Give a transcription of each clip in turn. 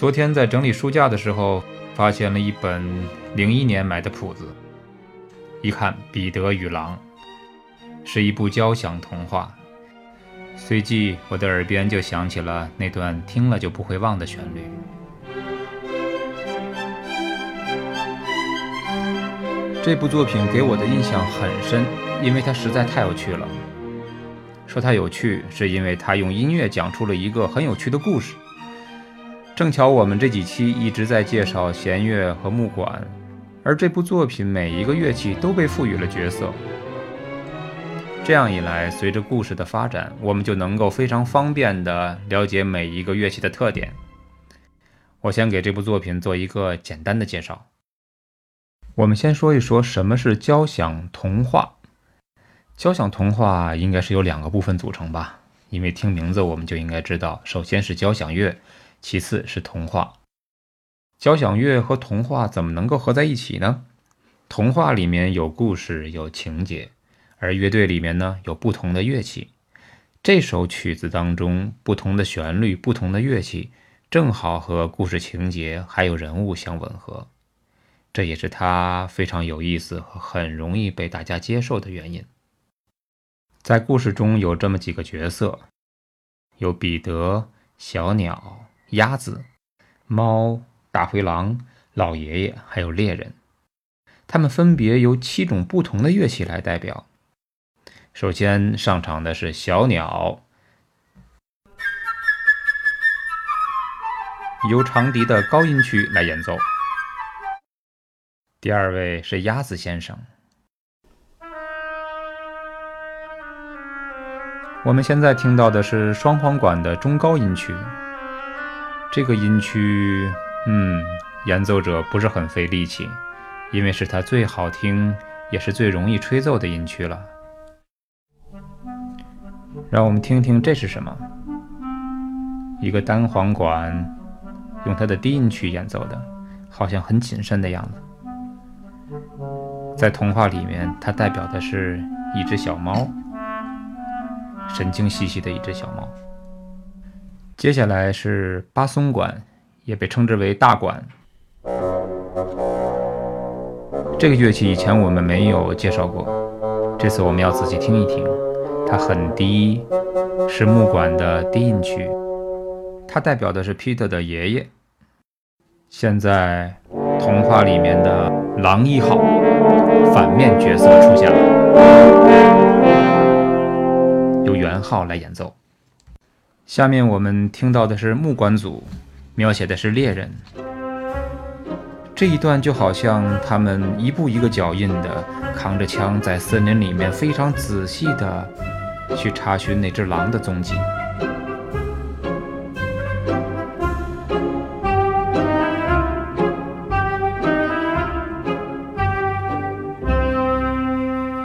昨天在整理书架的时候，发现了一本零一年买的谱子，一看《彼得与狼》，是一部交响童话。随即，我的耳边就响起了那段听了就不会忘的旋律。这部作品给我的印象很深，因为它实在太有趣了。说它有趣，是因为它用音乐讲出了一个很有趣的故事。正巧我们这几期一直在介绍弦乐和木管，而这部作品每一个乐器都被赋予了角色。这样一来，随着故事的发展，我们就能够非常方便地了解每一个乐器的特点。我先给这部作品做一个简单的介绍。我们先说一说什么是交响童话。交响童话应该是由两个部分组成吧？因为听名字我们就应该知道，首先是交响乐，其次是童话。交响乐和童话怎么能够合在一起呢？童话里面有故事，有情节，而乐队里面呢有不同的乐器。这首曲子当中不同的旋律、不同的乐器，正好和故事情节还有人物相吻合，这也是它非常有意思和很容易被大家接受的原因。在故事中有这么几个角色，有彼得、小鸟、鸭子、猫、大灰狼、老爷爷，还有猎人。他们分别由七种不同的乐器来代表。首先上场的是小鸟，由长笛的高音区来演奏。第二位是鸭子先生。我们现在听到的是双簧管的中高音区，这个音区，嗯，演奏者不是很费力气，因为是它最好听，也是最容易吹奏的音区了。让我们听听这是什么？一个单簧管用它的低音区演奏的，好像很谨慎的样子。在童话里面，它代表的是一只小猫。神经兮兮的一只小猫。接下来是巴松管，也被称之为大管。这个乐器以前我们没有介绍过，这次我们要仔细听一听。它很低，是木管的低音区。它代表的是 Peter 的爷爷。现在，童话里面的狼一号反面角色出现了。由元昊来演奏。下面我们听到的是木管组，描写的是猎人。这一段就好像他们一步一个脚印的扛着枪，在森林里面非常仔细的去查询那只狼的踪迹。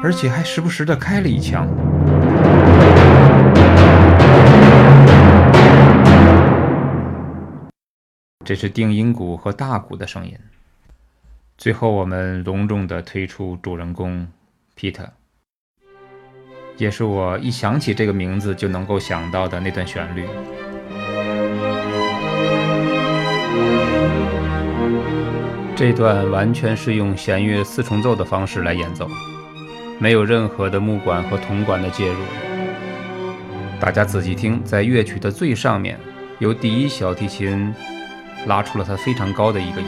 而且还时不时的开了一枪。这是定音鼓和大鼓的声音。最后，我们隆重的推出主人公 Peter，也是我一想起这个名字就能够想到的那段旋律。这段完全是用弦乐四重奏的方式来演奏，没有任何的木管和铜管的介入。大家仔细听，在乐曲的最上面，由第一小提琴。拉出了它非常高的一个音。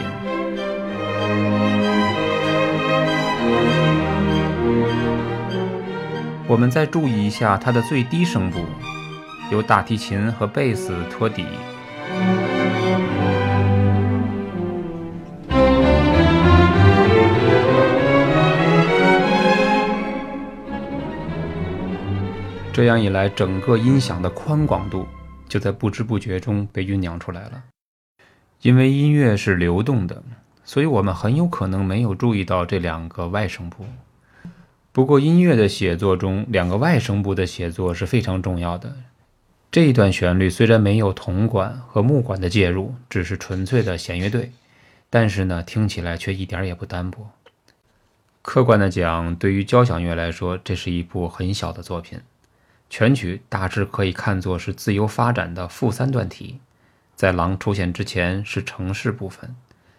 我们再注意一下它的最低声部，由大提琴和贝斯托底。这样一来，整个音响的宽广度就在不知不觉中被酝酿出来了。因为音乐是流动的，所以我们很有可能没有注意到这两个外声部。不过，音乐的写作中，两个外声部的写作是非常重要的。这一段旋律虽然没有铜管和木管的介入，只是纯粹的弦乐队，但是呢，听起来却一点也不单薄。客观的讲，对于交响乐来说，这是一部很小的作品。全曲大致可以看作是自由发展的负三段体。在狼出现之前是城市部分，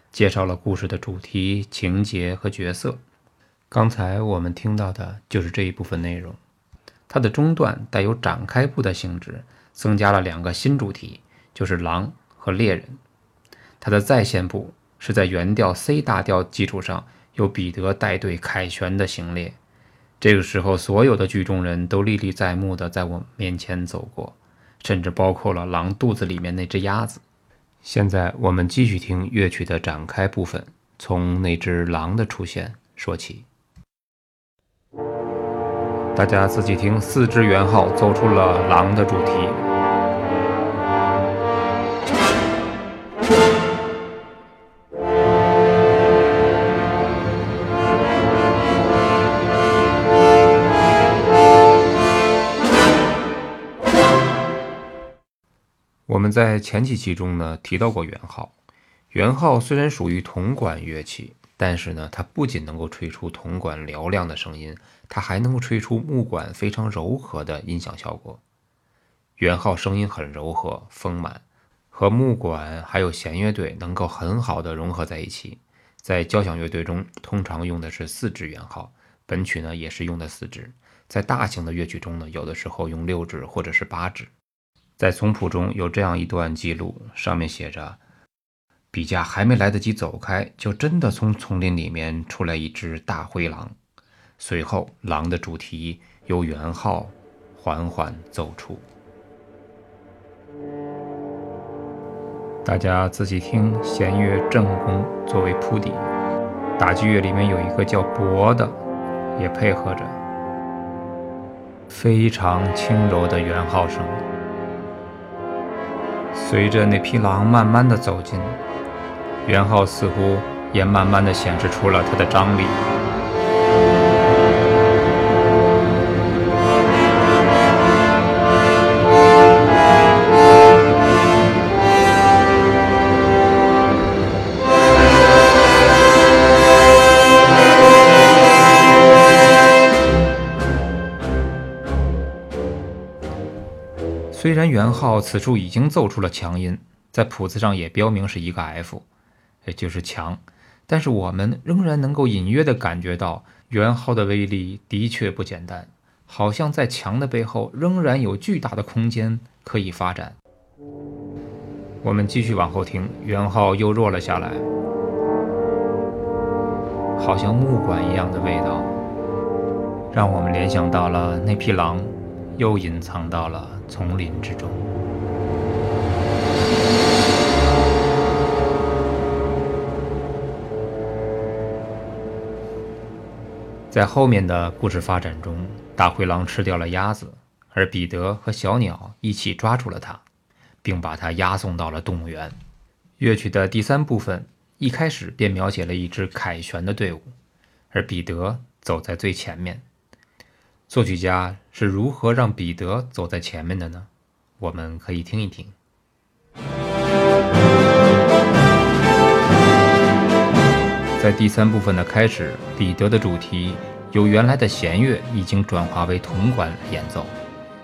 介绍了故事的主题、情节和角色。刚才我们听到的就是这一部分内容。它的中段带有展开部的性质，增加了两个新主题，就是狼和猎人。它的再现部是在原调 C 大调基础上，由彼得带队凯旋的行列。这个时候，所有的剧中人都历历在目的在我面前走过。甚至包括了狼肚子里面那只鸭子。现在我们继续听乐曲的展开部分，从那只狼的出现说起。大家自己听，四只猿号走出了狼的主题。在前几期中呢提到过圆号，圆号虽然属于铜管乐器，但是呢它不仅能够吹出铜管嘹亮的声音，它还能够吹出木管非常柔和的音响效果。圆号声音很柔和丰满，和木管还有弦乐队能够很好的融合在一起。在交响乐队中，通常用的是四支圆号，本曲呢也是用的四支。在大型的乐曲中呢，有的时候用六支或者是八支。在总谱中有这样一段记录，上面写着：“比价还没来得及走开，就真的从丛林里面出来一只大灰狼。随后，狼的主题由圆号缓缓奏出。大家仔细听，弦乐正宫作为铺底，打击乐里面有一个叫钹的，也配合着，非常轻柔的圆号声。”随着那匹狼慢慢的走近，元昊似乎也慢慢的显示出了他的张力。虽然元昊此处已经奏出了强音，在谱子上也标明是一个 F，也就是强，但是我们仍然能够隐约的感觉到元昊的威力的确不简单，好像在强的背后仍然有巨大的空间可以发展。我们继续往后听，元昊又弱了下来，好像木管一样的味道，让我们联想到了那匹狼，又隐藏到了。丛林之中，在后面的故事发展中，大灰狼吃掉了鸭子，而彼得和小鸟一起抓住了它，并把它押送到了动物园。乐曲的第三部分一开始便描写了一支凯旋的队伍，而彼得走在最前面。作曲家是如何让彼得走在前面的呢？我们可以听一听。在第三部分的开始，彼得的主题由原来的弦乐已经转化为铜管演奏，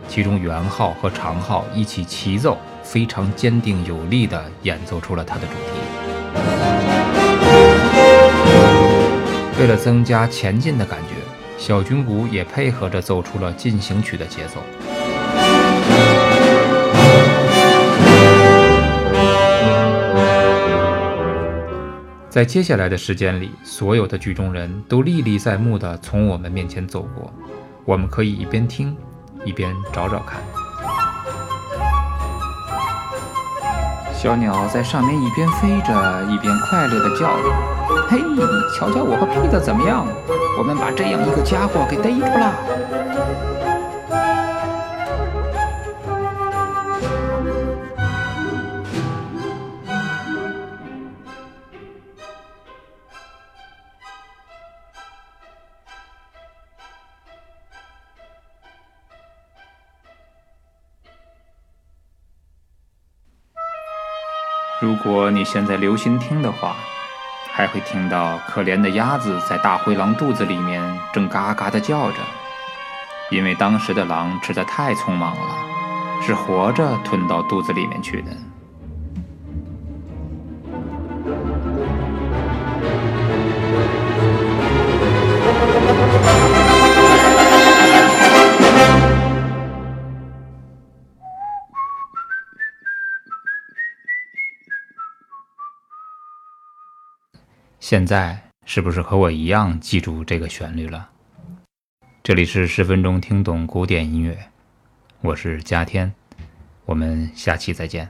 其中圆号和长号一起齐奏，非常坚定有力地演奏出了他的主题。为了增加前进的感觉。小军鼓也配合着奏出了进行曲的节奏。在接下来的时间里，所有的剧中人都历历在目的从我们面前走过，我们可以一边听，一边找找看。小鸟在上面一边飞着，一边快乐地叫着：“嘿，瞧瞧我和皮特怎么样？我们把这样一个家伙给逮住了。”如果你现在留心听的话，还会听到可怜的鸭子在大灰狼肚子里面正嘎嘎地叫着，因为当时的狼吃的太匆忙了，是活着吞到肚子里面去的。现在是不是和我一样记住这个旋律了？这里是十分钟听懂古典音乐，我是嘉天，我们下期再见。